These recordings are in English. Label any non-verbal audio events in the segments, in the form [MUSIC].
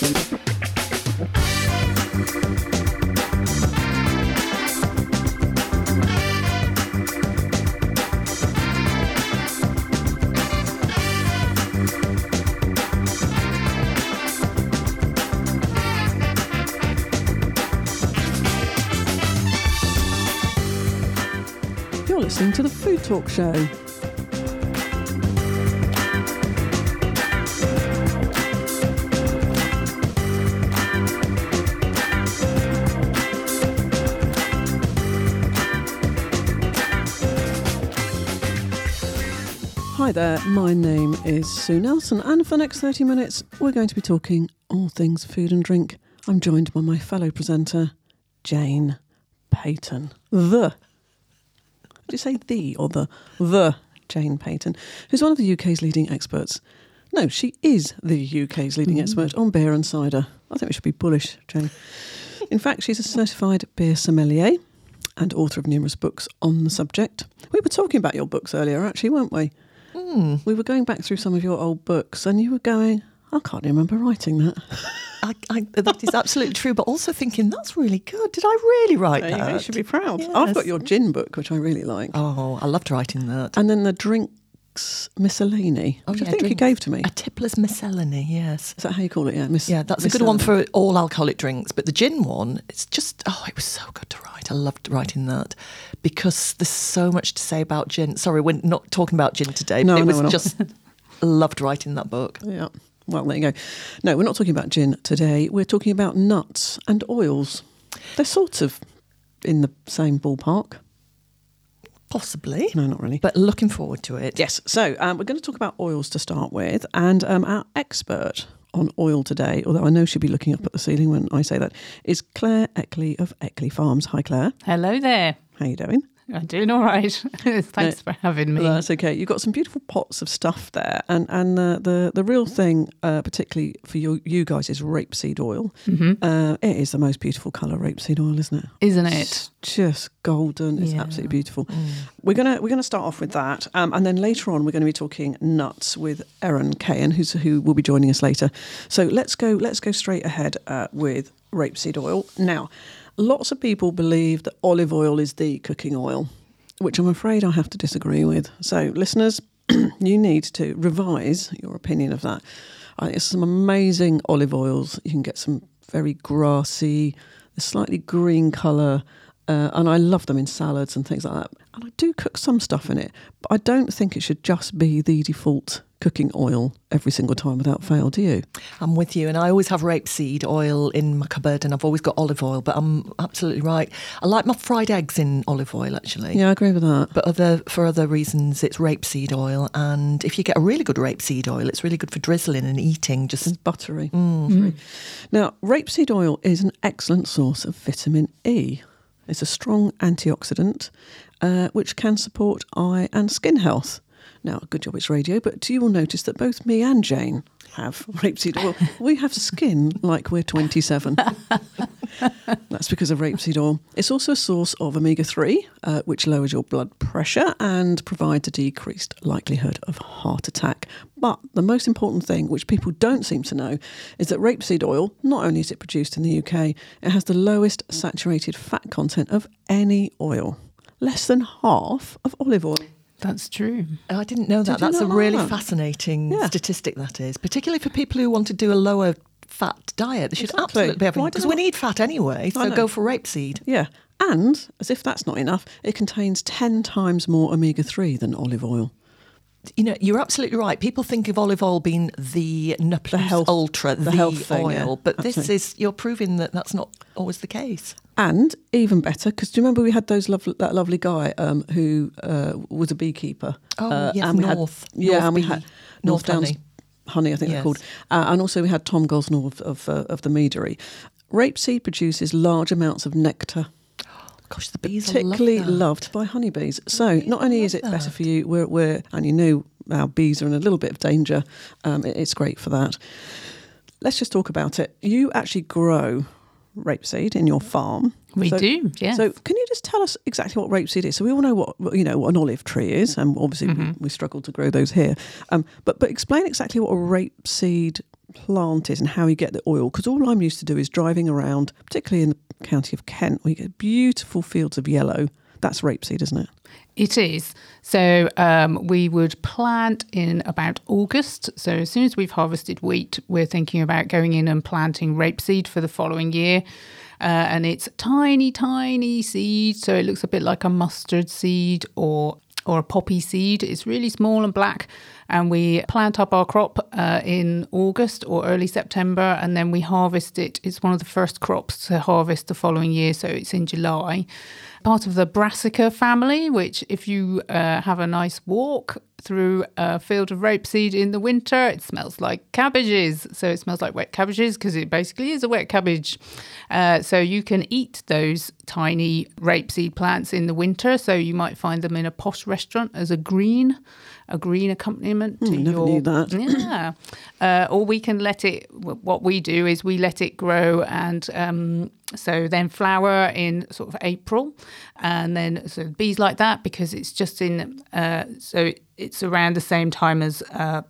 You're listening to the Food Talk Show. Hi there, my name is Sue Nelson, and for the next 30 minutes, we're going to be talking all things food and drink. I'm joined by my fellow presenter, Jane Peyton. The. Did you say the or the? The Jane Peyton, who's one of the UK's leading experts. No, she is the UK's leading mm. expert on beer and cider. I think we should be bullish, Jane. In fact, she's a certified beer sommelier and author of numerous books on the subject. We were talking about your books earlier, actually, weren't we? Hmm. We were going back through some of your old books, and you were going, I can't remember writing that. [LAUGHS] I, I, that is absolutely true, but also thinking that's really good. Did I really write There that? you should be proud. I've got your gin book, which I really like, Oh, I loved writing that. and then the drinks miscellany, Oh, which I yeah, think you gave to me. A tippler's miscellany, yes. Is that how you call it? Yeah, Miss. Yeah, that's a good one for all alcoholic drinks. But the gin one, it's just, oh, it was so good to write. I loved writing that because there's so much to say about gin. Sorry, we're not talking about gin today, No, but it no, was just, [LAUGHS] loved writing that book. Yeah. Well, there you go. No, we're not talking about gin today. We're talking about nuts and oils. They're sort of in the same ballpark. Possibly. No, not really. But looking forward to it. Yes. So um, we're going to talk about oils to start with, and um, our expert on oil today, although I know she'll be looking up at the ceiling when I say that, is Claire Eckley of Eckley Farms. Hi, Claire. Hello there. How you doing? I'm doing all right. [LAUGHS] Thanks for having me. That's okay. You've got some beautiful pots of stuff there, and and the the, the real thing, uh, particularly for you you guys, is rapeseed oil. Uh, it is the most beautiful colour, rapeseed oil, isn't it? Isn't it? It's just golden. It's Yeah. absolutely beautiful. We're gonna we're gonna start off with that, um, and then later on we're going to be talking nuts with Aaron Cahan, who's who will be joining us later. So let's go let's go straight ahead uh, with rapeseed oil. Now, lots of people believe that olive oil is the cooking oil, which I'm afraid I have to disagree with. So listeners, [CLEARS THROAT] you need to revise your opinion of that. There's some amazing olive oils. You can get some very grassy, slightly green colour, uh, and I love them in salads and things like that. And I do cook some stuff in it, but I don't think it should just be the default cooking oil every single time without fail. Do you? I'm with you, and I always have rapeseed oil in my cupboard, and I've always got olive oil. But I'm absolutely right. I like my fried eggs in olive oil, actually. Yeah, I agree with that. But other for other reasons, it's rapeseed oil, and if you get a really good rapeseed oil, it's really good for drizzling and eating. Just It's buttery. Buttery. Now, rapeseed oil is an excellent source of vitamin E. It's a strong antioxidant uh, which can support eye and skin health. Now, good job it's radio, but you will notice that both me and Jane have rapeseed oil. we have skin like we're 27. [LAUGHS] That's because of rapeseed oil. It's also a source of omega 3, uh, which lowers your blood pressure and provides a decreased likelihood of heart attack. But the most important thing, which people don't seem to know, is that rapeseed oil, not only is it produced in the UK, it has the lowest saturated fat content of any oil. Less than half of olive oil. That's true. Oh, I didn't know that. you That's a really that? fascinating Yeah. statistic. That is, particularly for people who want to do a lower fat diet. They should Exactly. absolutely be having Why because we need fat anyway. So go for rapeseed. Yeah. And, as if that's not enough, it contains 10 times more omega 3 than olive oil. You know, you're absolutely right. People think of olive oil being the plus health- ultra, the the, health thing, oil, yeah. but this is you're proving that that's not always the case. And even better, because do you remember we had those lovely, that lovely guy um, who uh, was a beekeeper? Oh, uh, yes, and we North- Had, yeah, North and we Bee- had North, North Downs Honey. Honey, I think they're called. Uh, and also we had Tom Gosnell of, of, uh, of the Meadery. Rapeseed produces large amounts of nectar, [GASPS] Gosh, the bees particularly that. loved by honeybees. So not only is it better for you, we're, we're, and you know our bees are in a little bit of danger, um, it- it's great for that. Let's just talk about it. You actually grow rapeseed in your farm. We So- do, yes. So, can you just tell us exactly what rapeseed is? So we all know what you know what an olive tree is, and obviously we, we struggle to grow those here. Um, but but explain exactly what a rapeseed plant is and how you get the oil. Because all I'm used to do is driving around, particularly in the county of Kent, where you get beautiful fields of yellow. That's rapeseed, isn't it? It is. So um, we would plant in about August. So as soon as we've harvested wheat, we're thinking about going in and planting rapeseed for the following year. Uh, and it's tiny, tiny seed. So it looks a bit like a mustard seed or or a poppy seed. It's really small and black. And we plant up our crop uh, in August or early September, and then we harvest it. It's one of the first crops to harvest the following year, so it's in July part of the brassica family, which, if you uh, have a nice walk through a field of rapeseed in the winter, it smells like cabbages. So it smells like wet cabbages because it basically is a wet cabbage. Uh, so you can eat those tiny rapeseed plants in the winter. So you might find them in a posh restaurant as a green a green accompaniment to Mm, never your knew that. yeah uh, or we can let it what we do is we let it grow and um, so then flower in sort of April and then so bees like that because it's just in uh, so it's around the same time as uh,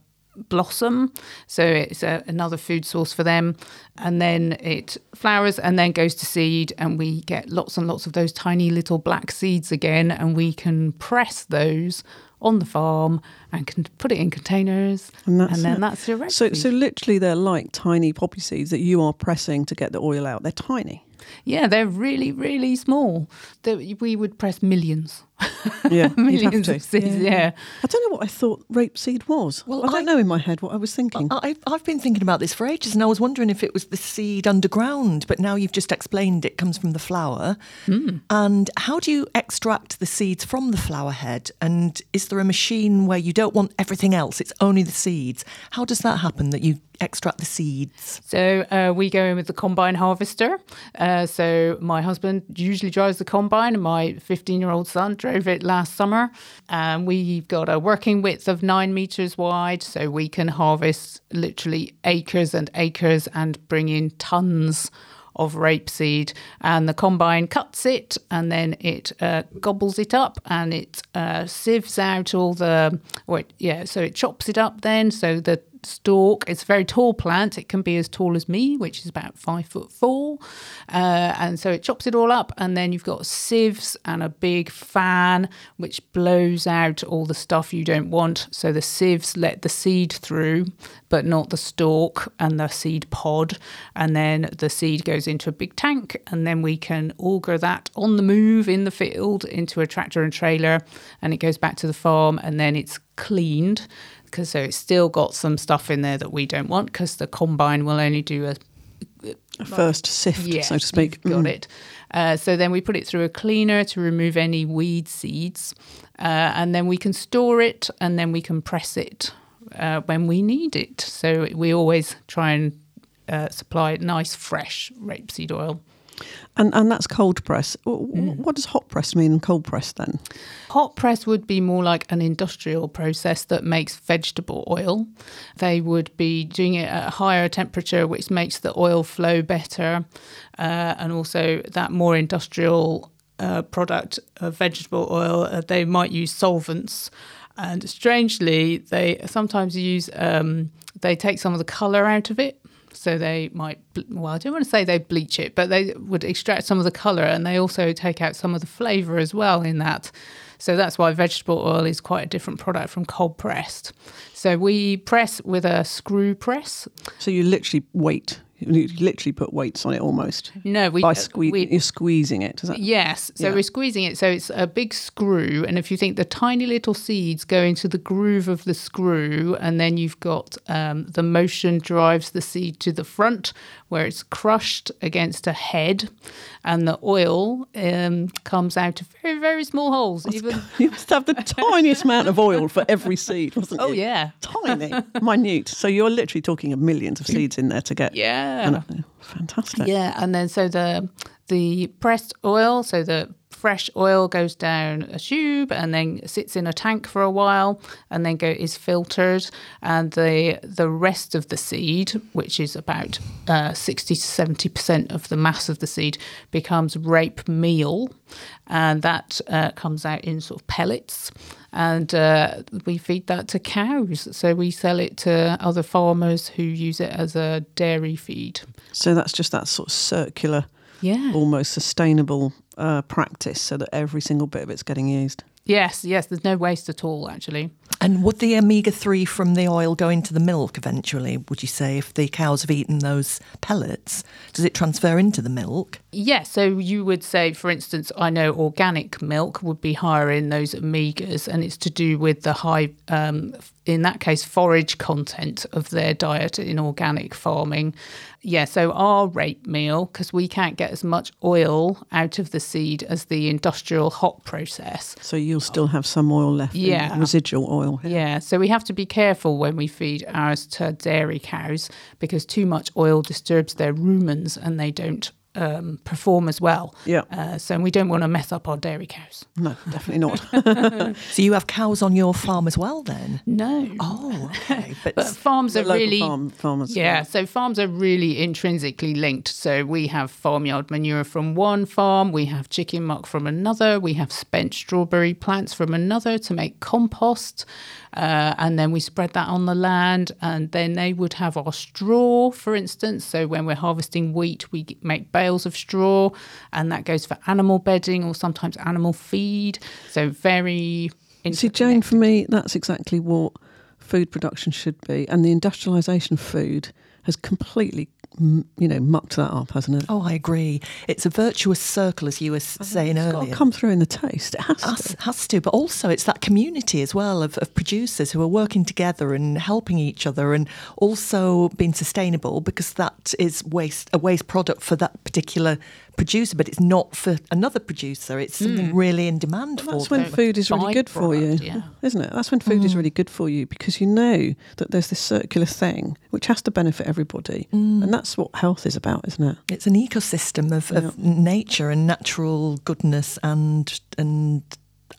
blossom so it's a, another food source for them and then it flowers and then goes to seed and we get lots and lots of those tiny little black seeds again and we can press those on the farm and can put it in containers And that's then it. that's your So, so literally, they're like tiny poppy seeds that you are pressing to get the oil out. They're tiny. Yeah, they're really, really small. We would press millions, [LAUGHS] Yeah, you'd have millions to. of seeds. Yeah. I don't know what I thought rapeseed was. Well, I don't I- know in my head what I was thinking. I, I've been thinking about this for ages, and I was wondering if it was the seed underground. But now you've just explained it comes from the flower. And how do you extract the seeds from the flower head? And is there a machine where you don't want everything else? It's only the seeds. How does that happen? That you extract the seeds? So uh, we go in with the combine harvester. Uh, so my husband usually drives the combine, and my 15 year old son drove it last summer. And we've got a working width of nine meters wide, so we can harvest literally acres and acres and bring in tons of rapeseed and the combine cuts it and then it uh, gobbles it up and it uh, sieves out all the or it, yeah so it chops it up then so the stalk. It's a very tall plant. It can be as tall as me which is about five foot four. Uh, and so it chops it all up and then you've got sieves and a big fan which blows out all the stuff you don't want. So the sieves let the seed through but not the stalk and the seed pod. And then the seed goes into a big tank and then we can auger that on the move in the field into a tractor and trailer and it goes back to the farm and then it's cleaned because so it's still got some stuff in there that we don't want because the combine will only do a A first sift, yeah, so to speak. got Mm. it. Uh, so then we put it through a cleaner to remove any weed seeds, uh, and then we can store it, and then we can press it uh, when we need it. So we always try and uh, supply nice, fresh rapeseed oil. And and that's cold press. Mm. What does hot press mean and cold press then? Hot press would be more like an industrial process that makes vegetable oil. They would be doing it at a higher temperature, which makes the oil flow better. Uh, and also, that more industrial uh, product of vegetable oil, uh, they might use solvents. And strangely, they sometimes use, um, they take some of the colour out of it. So they might, well, I don't want to say they bleach it, but they would extract some of the colour and they also take out some of the flavour as well in that. So that's why vegetable oil is quite a different product from cold pressed. So we press with a screw press. So you literally wait. You literally put weights on it almost No, we by uh, squeeze. we- You're squeezing it. That? Yes. So Yeah. we're squeezing it. So it's a big screw. And if you think the tiny little seeds go into the groove of the screw, and then you've got um, the motion drives the seed to the front where it's crushed against a head, and the oil um, comes out of very, very small holes. Even [LAUGHS] You must have the tiniest amount of oil for every seed, wasn't Oh, you? yeah. Tiny, minute. So you're literally talking of millions of [LAUGHS] seeds in there to get. Yeah. And, uh, fantastic. Yeah, and then so the the pressed oil, so the fresh oil goes down a tube and then sits in a tank for a while and then go is filtered. And the the rest of the seed which is about uh, 60 to 70% of the mass of the seed becomes rape meal. And that uh, comes out in sort of pellets. And uh, we feed that to cows. So we sell it to other farmers who use it as a dairy feed. So that's just that sort of circular, yeah almost sustainable uh, practice, so that every single bit of it's getting used. yes yes there's no waste at all actually And would the omega 3 from the oil go into the milk eventually? Would you say if the cows have eaten those pellets, does it transfer into the milk? Yeah, so you would say, for instance, I know organic milk would be higher in those omegas, and it's to do with the high, um, in that case, forage content of their diet in organic farming. Yeah, so our rape meal, because we can't get as much oil out of the seed as the industrial hop process. So you'll still have some oil left, in- Yeah. residual oil. Yeah, so we have to be careful when we feed ours to dairy cows because too much oil disturbs their rumens and they don't um, perform as well. Yeah. Uh, so we don't want to mess up our dairy cows. No, definitely not. [LAUGHS] [LAUGHS] So you have cows on your farm as well then? No. Oh, okay. [LAUGHS] But, But farms are Local really farm, farmers. yeah, so farms are really intrinsically linked. So we have farmyard manure from one farm, we have chicken muck from another, we have spent strawberry plants from another to make compost, uh, and then we spread that on the land. And then they would have our straw, for instance. So when we're harvesting wheat, we make bales of straw, and that goes for animal bedding or sometimes animal feed. So very See, Jane, for me, that's exactly what food production should be, and the industrialisation of food has completely, you know, mucked that up, hasn't it? oh, I agree. It's a virtuous circle, as you were saying it's earlier. to come through in the taste. It has Has, to. has to, but also it's that community as well of, of producers who are working together and helping each other, and also being sustainable because that is waste a waste product for that particular producer, but it's not for another producer. It's something hmm. really in demand Well, that's for when them. food is really good for you, yeah. isn't it? That's when food is hmm. really good for you because you know that there's this circular thing which has to benefit everybody, hmm. and that's what health is about, isn't it? It's an ecosystem of, of nature and natural goodness and and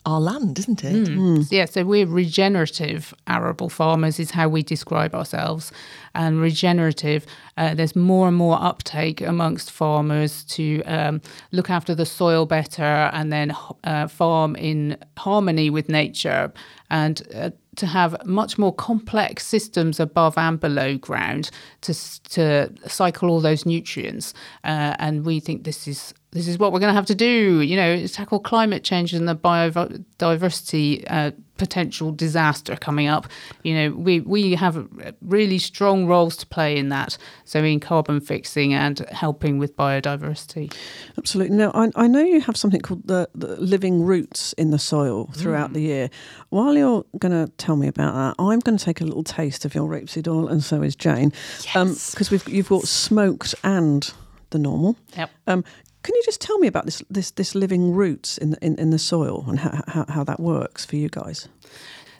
our land, isn't it? Yeah, so we're regenerative arable farmers, is how we describe ourselves. And regenerative, uh, there's more and more uptake amongst farmers to um, look after the soil better and then uh, farm in harmony with nature and uh, to have much more complex systems above and below ground to, to cycle all those nutrients. Uh, and we think this is this is what we're going to have to do, you know, is tackle climate change and the biodiversity uh, potential disaster coming up. You know, we, we have really strong roles to play in that. So in carbon fixing and helping with biodiversity. Absolutely. Now, I, I know you have something called the, the living roots in the soil throughout the year. While you're going to tell me about that, I'm going to take a little taste of your rapeseed oil, and so is Jane, because we've you've got smoked and the normal. Yep. Um, can you just tell me about this this this living roots in the, in, in the soil and how, how how that works for you guys?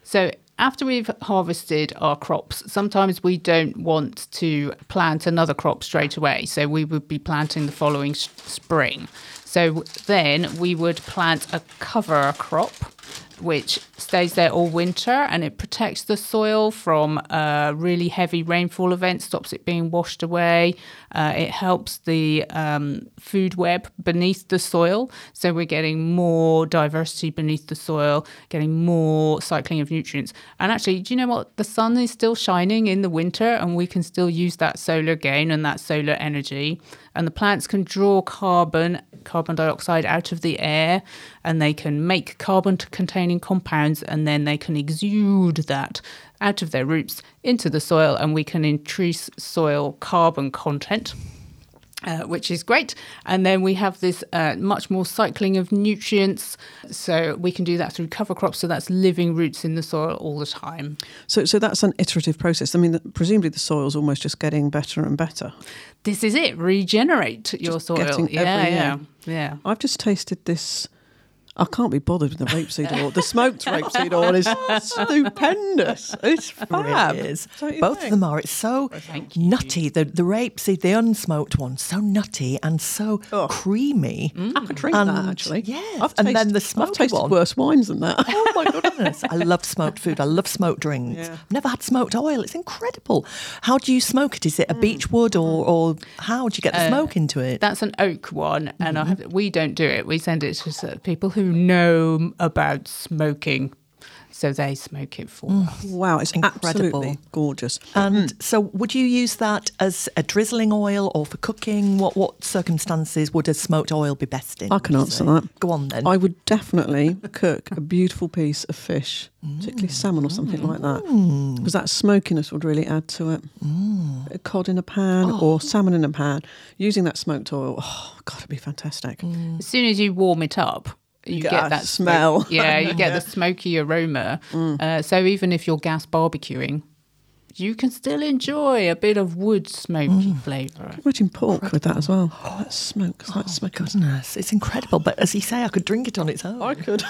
So after we've harvested our crops, sometimes we don't want to plant another crop straight away. So we would be planting the following spring. So then we would plant a cover crop, which stays there all winter and it protects the soil from uh, really heavy rainfall events, stops it being washed away. Uh, it helps the um, food web beneath the soil. So we're getting more diversity beneath the soil, getting more cycling of nutrients. And actually, do you know what? The sun is still shining in the winter and we can still use that solar gain and that solar energy. And the plants can draw carbon, carbon dioxide out of the air and they can make carbon containing compounds and then they can exude that out of their roots into the soil and we can increase soil carbon content. Uh, which is great. And then we have this uh, much more cycling of nutrients. So we can do that through cover crops. So that's living roots in the soil all the time. So so that's an iterative process. I mean, presumably the soil's almost just getting better and better. This is it. Regenerate your soil. getting yeah, yeah, yeah. I've just tasted this I can't be bothered with the rapeseed oil. The smoked rapeseed oil is stupendous. It's fab. It is. Both think? of them are. It's so nutty. The the rapeseed, the unsmoked one, so nutty and so Oh. creamy. Mm. I could drink that And- actually. yes, I've and then the I've smoky tasted one. worse wines than that. Oh my goodness! I love smoked food. I love smoked drinks. Yeah. I've never had smoked oil. It's incredible. How do you smoke it? Is it a mm. beech wood or, or how do you get the uh, smoke into it? That's an oak one, and I mm-hmm. have, we don't do it. We send it to people who know about smoking, so they smoke it for us. wow, it's Incredible. absolutely gorgeous. And so, would you use that as a drizzling oil or for cooking? What what circumstances would a smoked oil be best in? I can answer say? that. Go on then. I would definitely [LAUGHS] cook a beautiful piece of fish, particularly salmon or something like that, Mm. because that smokiness would really add to it. Bit of cod in a pan Oh. or salmon in a pan, using that smoked oil. Oh, God, it'd be fantastic. Mm. As soon as you warm it up, you get get, that smell. smoke- [LAUGHS] yeah, you get the [LAUGHS] smoky aroma. Uh, so even if you're gas barbecuing, you can still enjoy a bit of wood smoky flavour. Imagine pork with that as well. That smoke, that smoke. Goodness, it's incredible. But as you say, I could drink it on its own. I could.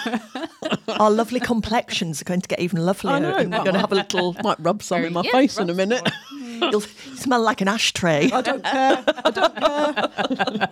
[LAUGHS] Our lovely complexions are going to get even lovelier. I know. and We're going to have a little. Might rub some in my Yeah, face in a minute. You'll smell like an ashtray. I don't care. I don't care.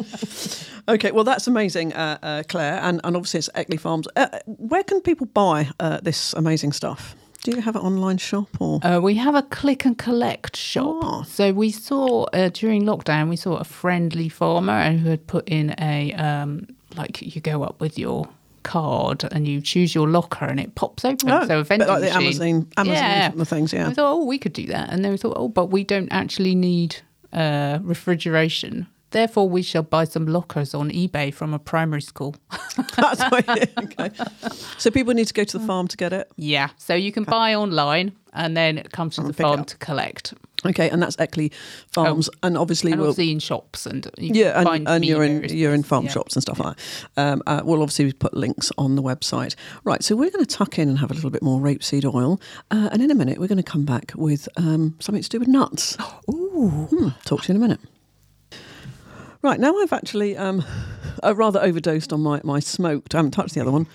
[LAUGHS] okay, well, that's amazing, uh, uh, Claire. And, and obviously, it's Eckley Farms. Uh, where can people buy uh, this amazing stuff? Do you have an online shop or? Uh, we have a click and collect shop. Oh. So we saw uh, during lockdown, we saw a friendly farmer who had put in a um, like you go up with your card and you choose your locker and it pops open. Oh, so a vending like the machine. Amazon- Amazon yeah. the things, yeah. We thought, oh, we could do that, and then we thought, oh, but we don't actually need uh, refrigeration. Therefore, we shall buy some lockers on eBay from a primary school. [LAUGHS] That's why- okay. So people need to go to the farm to get it. yeah, so you can buy online and then come to the farm to collect. Okay, and that's Eckley Farms, and obviously Oh. and we'll. obviously in shops and you yeah, and, and you're in you're in farm yeah. shops and stuff like that. Um, uh, we'll obviously put links on the website. Right, so we're going to tuck in and have a little bit more rapeseed oil, uh, and in a minute we're going to come back with um, something to do with nuts. [GASPS] Ooh, talk to you in a minute. Right now, I've actually um, uh, rather overdosed on my, my smoked. I haven't touched the other one.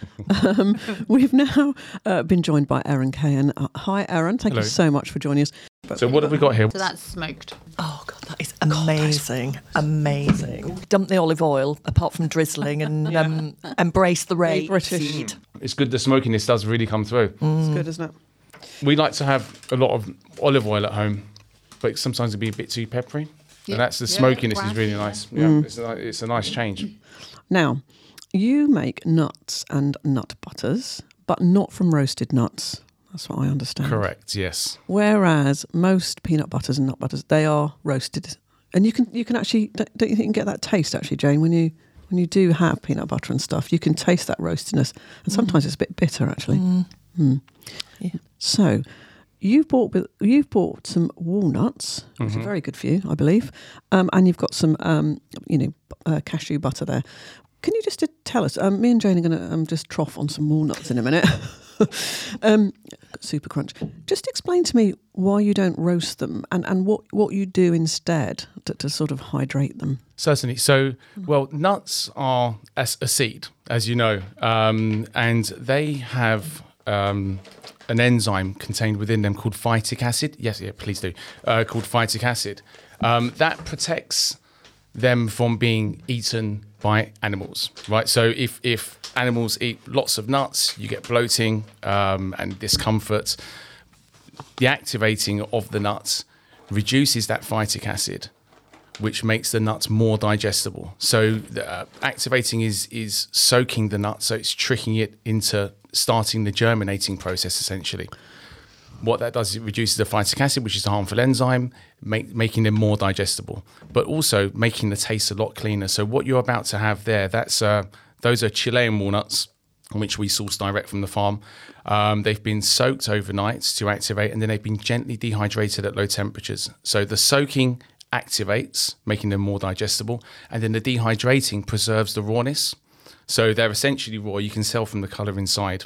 Um, [LAUGHS] we've now uh, been joined by Aaron Cahan. Uh, hi, Aaron. Thank Hello. you so much for joining us. So what have we got here? So that's smoked. Oh god, that is amazing, amazing. Dump the olive oil, apart from drizzling, and [LAUGHS] um, embrace the rape British. seed. It's good the smokiness does really come through. It's good, isn't it? We like to have a lot of olive oil at home, but sometimes it'd be a bit too peppery. Yeah. And that's the Yeah, smokiness is really nice. Yeah, mm. it's, a, it's a nice change. Now, you make nuts and nut butters, but not from roasted nuts. That's what I understand. Correct. Yes. Whereas most peanut butters and nut butters, they are roasted, and you can you can actually don't don't you think you can get that taste actually, Jane, when you when you do have peanut butter and stuff, you can taste that roastiness, and mm. sometimes it's a bit bitter actually. Mm. Hmm. Yeah. So. You've bought you've bought some walnuts, which are very good for you, I believe, um, and you've got some um, you know uh, cashew butter there. Can you just uh, tell us? Um, me and Jane are going to um, just trough on some walnuts in a minute. [LAUGHS] um, super crunch. Just explain to me why you don't roast them and, and what, what you do instead to, to sort of hydrate them. Certainly. So, well, nuts are a seed, as you know, um, and they have um, an enzyme contained within them called phytic acid. Yes, yeah, please do. Uh, called phytic acid. Um, that protects them from being eaten by animals, right? So if if animals eat lots of nuts, you get bloating um, and discomfort. The activating of the nuts reduces that phytic acid, which makes the nuts more digestible. So uh, activating is is soaking the nut, so it's tricking it into starting the germinating process essentially. What that does is it reduces the phytic acid, which is a harmful enzyme, make, making them more digestible, but also making the taste a lot cleaner. So what you're about to have there, that's uh, those are Chilean walnuts, which we source direct from the farm. Um, they've been soaked overnight to activate, and then they've been gently dehydrated at low temperatures. So the soaking activates, making them more digestible, and then the dehydrating preserves the rawness. So they're essentially raw. You can tell from the color inside.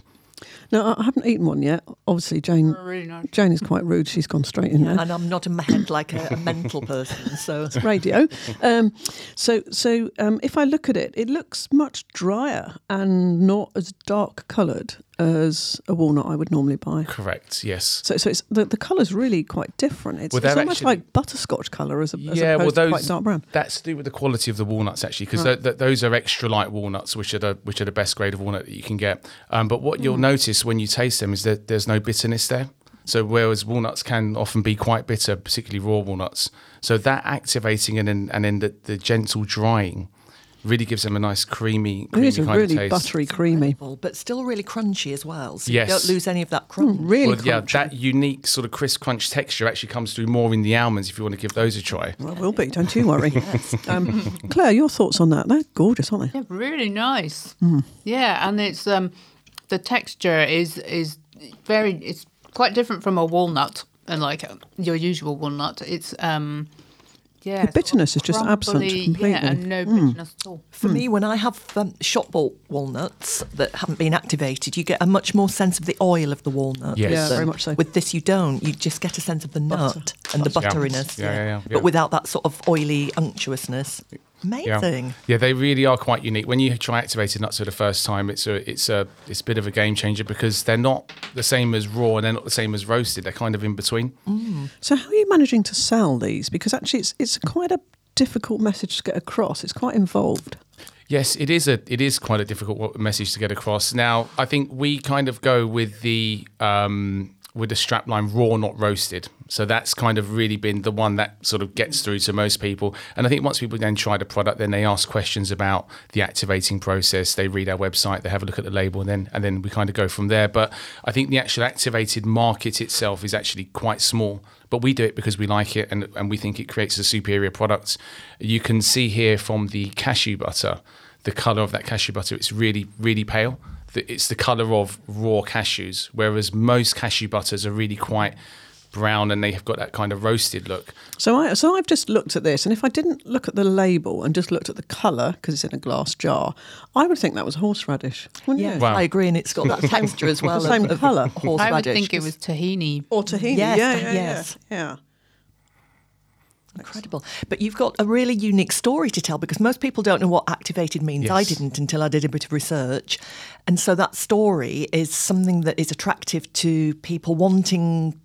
No, I haven't eaten one yet. Obviously, Jane. Really nice. Jane is quite rude. She's gone straight in there. And I'm not in my head like a, a mental person, so it's radio. Um, so, so um, if I look at it, it looks much drier and not as dark coloured as a walnut I would normally buy. Correct. Yes. So, so it's the, the colour's really quite different. It's, Well, it's almost actually- like butterscotch colour as, a, as yeah, well, opposed to those quite dark brown. that's to do with the quality of the walnuts actually, because th- th- those are extra light walnuts, which are the which are the best grade of walnut that you can get. Um, but what Hmm. you'll notice when you taste them is that there's no bitterness there. So whereas walnuts can often be quite bitter, particularly raw walnuts, so that activating and then and then the, the gentle drying really gives them a nice creamy, creamy is a kind really of taste. buttery, creamy. but still really crunchy as well. So Yes. you don't lose any of that crunch. Really Well, yeah, that unique sort of crisp crunch texture actually comes through more in the almonds if you want to give those a try. Well, will be, don't you worry. [LAUGHS] um, Claire, your thoughts on that? They're gorgeous, aren't they? Yeah, really nice. Yeah, and it's um, the texture is is very. It's quite different from a walnut and like your usual walnut. It's um, yeah. The bitterness is just absent crumbly, completely. Yeah, and no bitterness at all. For me, when I have um, shop bought walnuts that haven't been activated, you get a much more sense of the oil of the walnut. Yes. Yeah, very much so. With this, you don't. You just get a sense of the nut and the butteriness. Yeah, yeah, yeah, But without that sort of oily unctuousness. Amazing. Yeah. yeah, they really are quite unique. When you try activated nuts for the first time, it's a it's a it's a bit of a game changer because they're not the same as raw and they're not the same as roasted. They're kind of in between. So, how are you managing to sell these? Because actually, it's it's quite a difficult message to get across. It's quite involved. Yes, it is a it is quite a difficult message to get across. Now, I think we kind of go with the um, with the strapline raw, not roasted. So that's kind of really been the one that sort of gets through to most people. And I think once people then try the product, then they ask questions about the activating process. They read our website, they have a look at the label, and then and then we kind of go from there. But I think the actual activated market itself is actually quite small. But we do it because we like it and, and we think it creates a superior product. You can see here from the cashew butter, the color of that cashew butter, it's really, really pale. The- It's the color of raw cashews, whereas most cashew butters are really quite brown and they have got that kind of roasted look. So, I so I've just looked at this, and if I didn't look at the label and just looked at the colour because it's in a glass jar, I would think that was horseradish. Wouldn't Yeah, you? Wow. I agree, and it's got that [LAUGHS] texture as well. The same of, of colour. horseradish. I would think it was tahini. Or tahini. Yes, yeah, ta- yeah, yes. yeah, yeah. Incredible. But you've got a really unique story to tell because most people don't know what activated means. I didn't until I did a bit of research. And so that story is something that is attractive to people wanting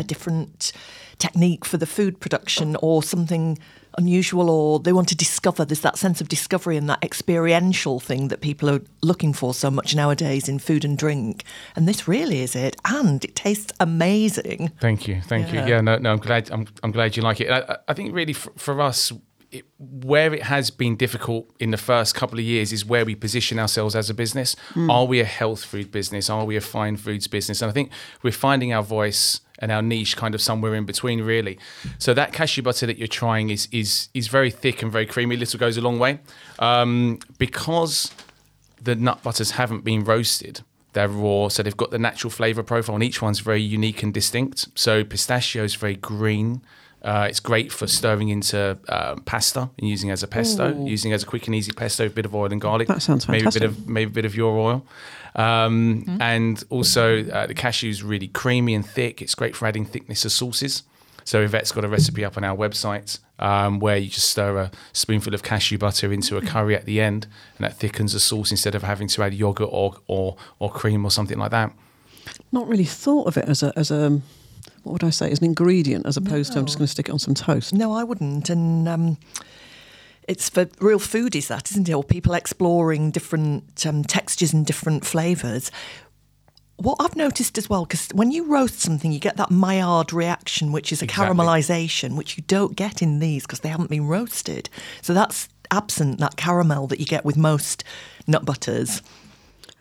a different technique for the food production or something unusual or they want to discover there's that sense of discovery and that experiential thing that people are looking for so much nowadays in food and drink and this really is it and it tastes amazing Thank you, thank Yeah. you. Yeah, no, no, I'm glad. I'm, I'm glad you like it. I, I think really for, for us, it, where it has been difficult in the first couple of years is where we position ourselves as a business. Mm. Are we a health food business? Are we a fine foods business? And I think we're finding our voice and our niche kind of somewhere in between, really. So that cashew butter that you're trying is is is very thick and very creamy. Little goes a long way um, because the nut butters haven't been roasted. They're raw, so they've got the natural flavour profile, and each one's very unique and distinct. So pistachio is very green. Uh, it's great for stirring into um, pasta and using as a pesto, using as a quick and easy pesto, a bit of oil and garlic. That sounds maybe a bit fantastic. of maybe a bit of your oil, um, and also uh, the cashew is really creamy and thick. It's great for adding thickness to sauces. So Yvette's got a recipe up on our website um, where you just stir a spoonful of cashew butter into a curry at the end, and that thickens the sauce instead of having to add yogurt or or, or cream or something like that. Not really thought of it as a as a what would I say as an ingredient as opposed to I'm just going to stick it on some toast. No, I wouldn't. And um, it's for real foodies, that isn't it? Or people exploring different um, textures and different flavours. What I've noticed as well, because when you roast something, you get that Maillard reaction, which is a Exactly. caramelisation, which you don't get in these because they haven't been roasted. So that's absent that caramel that you get with most nut butters.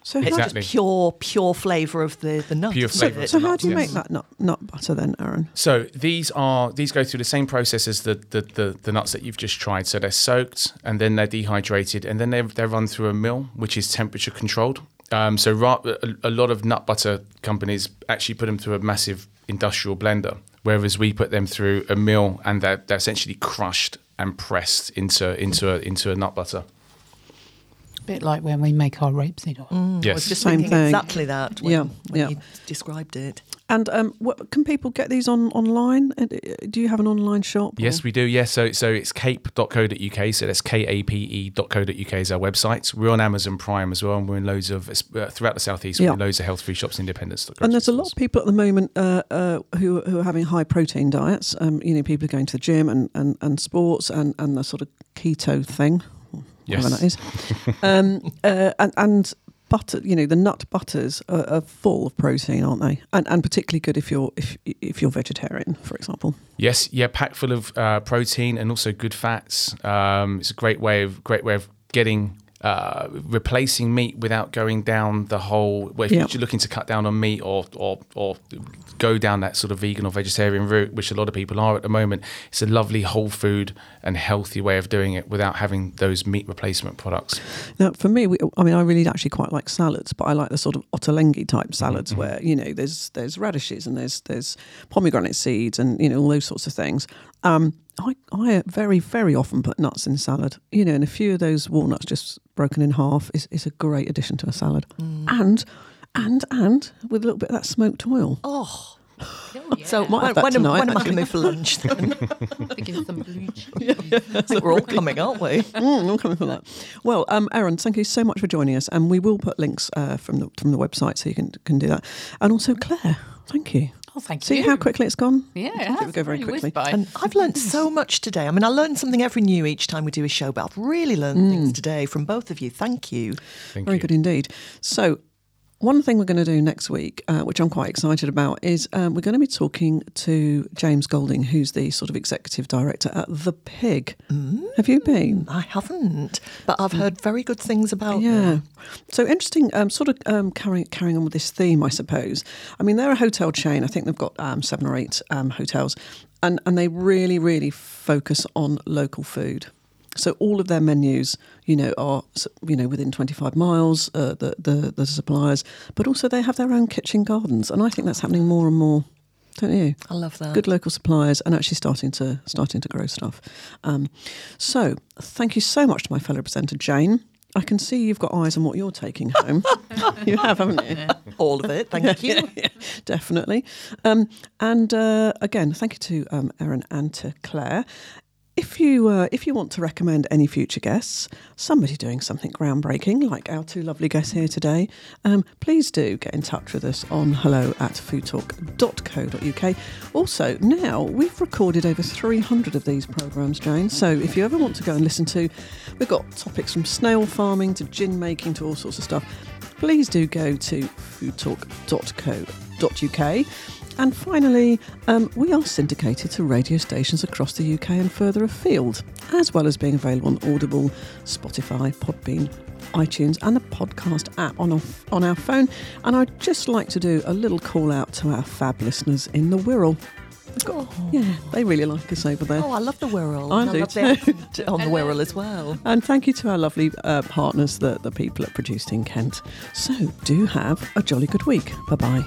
So It's how, Exactly. just pure, pure flavour of the the nuts. Pure isn't flavour it? of so the how nut, do you yes. make that nut nut butter then, Aaron? So these are these go through the same process as the the, the, the nuts that you've just tried. So they're soaked and then they're dehydrated and then they're, they're run through a mill, which is temperature controlled. Um, so ra- a, a lot of nut butter companies actually put them through a massive industrial blender, whereas we put them through a mill and they're, they're essentially crushed and pressed into into a, into a nut butter. Bit like when we make our rapeseed oil. I was Yes. just Same thing. exactly that when, Yeah, when yeah. you described it. And um, what, can people get these on online? Uh, Do you have an online shop? Yes, or- we do. Yes, so so it's kape.co.uk. So that's k a p e.co.uk is our website. We're on Amazon Prime as well, and we're in loads of uh, throughout the southeast. Yeah. We're in loads of health food shops, independents. And there's a lot of people at the moment uh, uh, who, who are having high protein diets. Um, you know, people are going to the gym and, and, and sports and, and the sort of keto thing, whatever Yes. that is. um, [LAUGHS] uh, and, and butter, you know, the nut butters are, are full of protein, aren't they? And, and particularly good if you're if if you're vegetarian, for example. Yes, yeah, packed full of uh, protein and also good fats. Um, it's a great way of great way of getting uh, replacing meat without going down the whole. Well, if you're looking to cut down on meat or or or go down that sort of vegan or vegetarian route, which a lot of people are at the moment, it's a lovely whole food and healthy way of doing it without having those meat replacement products. Now, for me, we, I mean, I really actually quite like salads, but I like the sort of ottolenghi type salads where you know there's there's radishes and there's there's pomegranate seeds and you know all those sorts of things. Um, I I very very often put nuts in salad, you know, and a few of those walnuts just broken in half is, is a great addition to a salad, and and and with a little bit of that smoked oil. Oh, Oh, [LAUGHS] yeah. so Might when, when, am, tonight, when am I going to move for lunch [LAUGHS] then? [LAUGHS] thinking some blue cheese. I think we're all coming, aren't we? Mm, I'm coming for that. Well, um, Aaron, thank you so much for joining us, and we will put links uh, from the from the website so you can can do that. And also, Claire, thank you. Oh, thank See you. See how quickly it's gone. Yeah, it think it would go very really quickly. by. And I've learned so much today. I mean, I learn something every new each time we do a show, but I've really learned mm. things today from both of you. Thank you. Thank Very you. good indeed. So, one thing we're going to do next week, uh, which I'm quite excited about, is um, we're going to be talking to James Golding, who's the sort of executive director at The Pig. Have you been? I haven't, but I've heard very good things about Yeah. So interesting, um, sort of um, carrying carrying on with this theme, I suppose. I mean, they're a hotel chain. I think they've got um, seven or eight um, hotels, and and they really, really focus on local food. So all of their menus, you know, are you know within twenty five miles. Uh, the the the suppliers, but also they have their own kitchen gardens, and I think that's happening more and more. Don't you? I love that. Good local suppliers and actually starting to starting to grow stuff. Um, so thank you so much to my fellow presenter Jane. I can see you've got eyes on what you're taking home. [LAUGHS] you have, haven't you? [LAUGHS] All of it. Thank you. Definitely. Um, and uh, again, thank you to um, Aaron and to Claire. If you uh, if you want to recommend any future guests, somebody doing something groundbreaking like our two lovely guests here today, um, please do get in touch with us on hello at foodtalk.co.uk. Also, now we've recorded over 300 of these programmes, Jane. So if you ever want to go and listen to, we've got topics from snail farming to gin making to all sorts of stuff. Please do go to foodtalk.co.uk. And finally, um, we are syndicated to radio stations across the UK and further afield, as well as being available on Audible, Spotify, Podbean, iTunes, and the podcast app on our, on our phone. And I'd just like to do a little call out to our fab listeners in the Wirral. We've yeah, they really like us over there. Oh, I love the Wirral. I and do love the too. [LAUGHS] on the Wirral as well. And thank you to our lovely uh, partners, the, the people at Produced in Kent. So do have a jolly good week. Bye bye.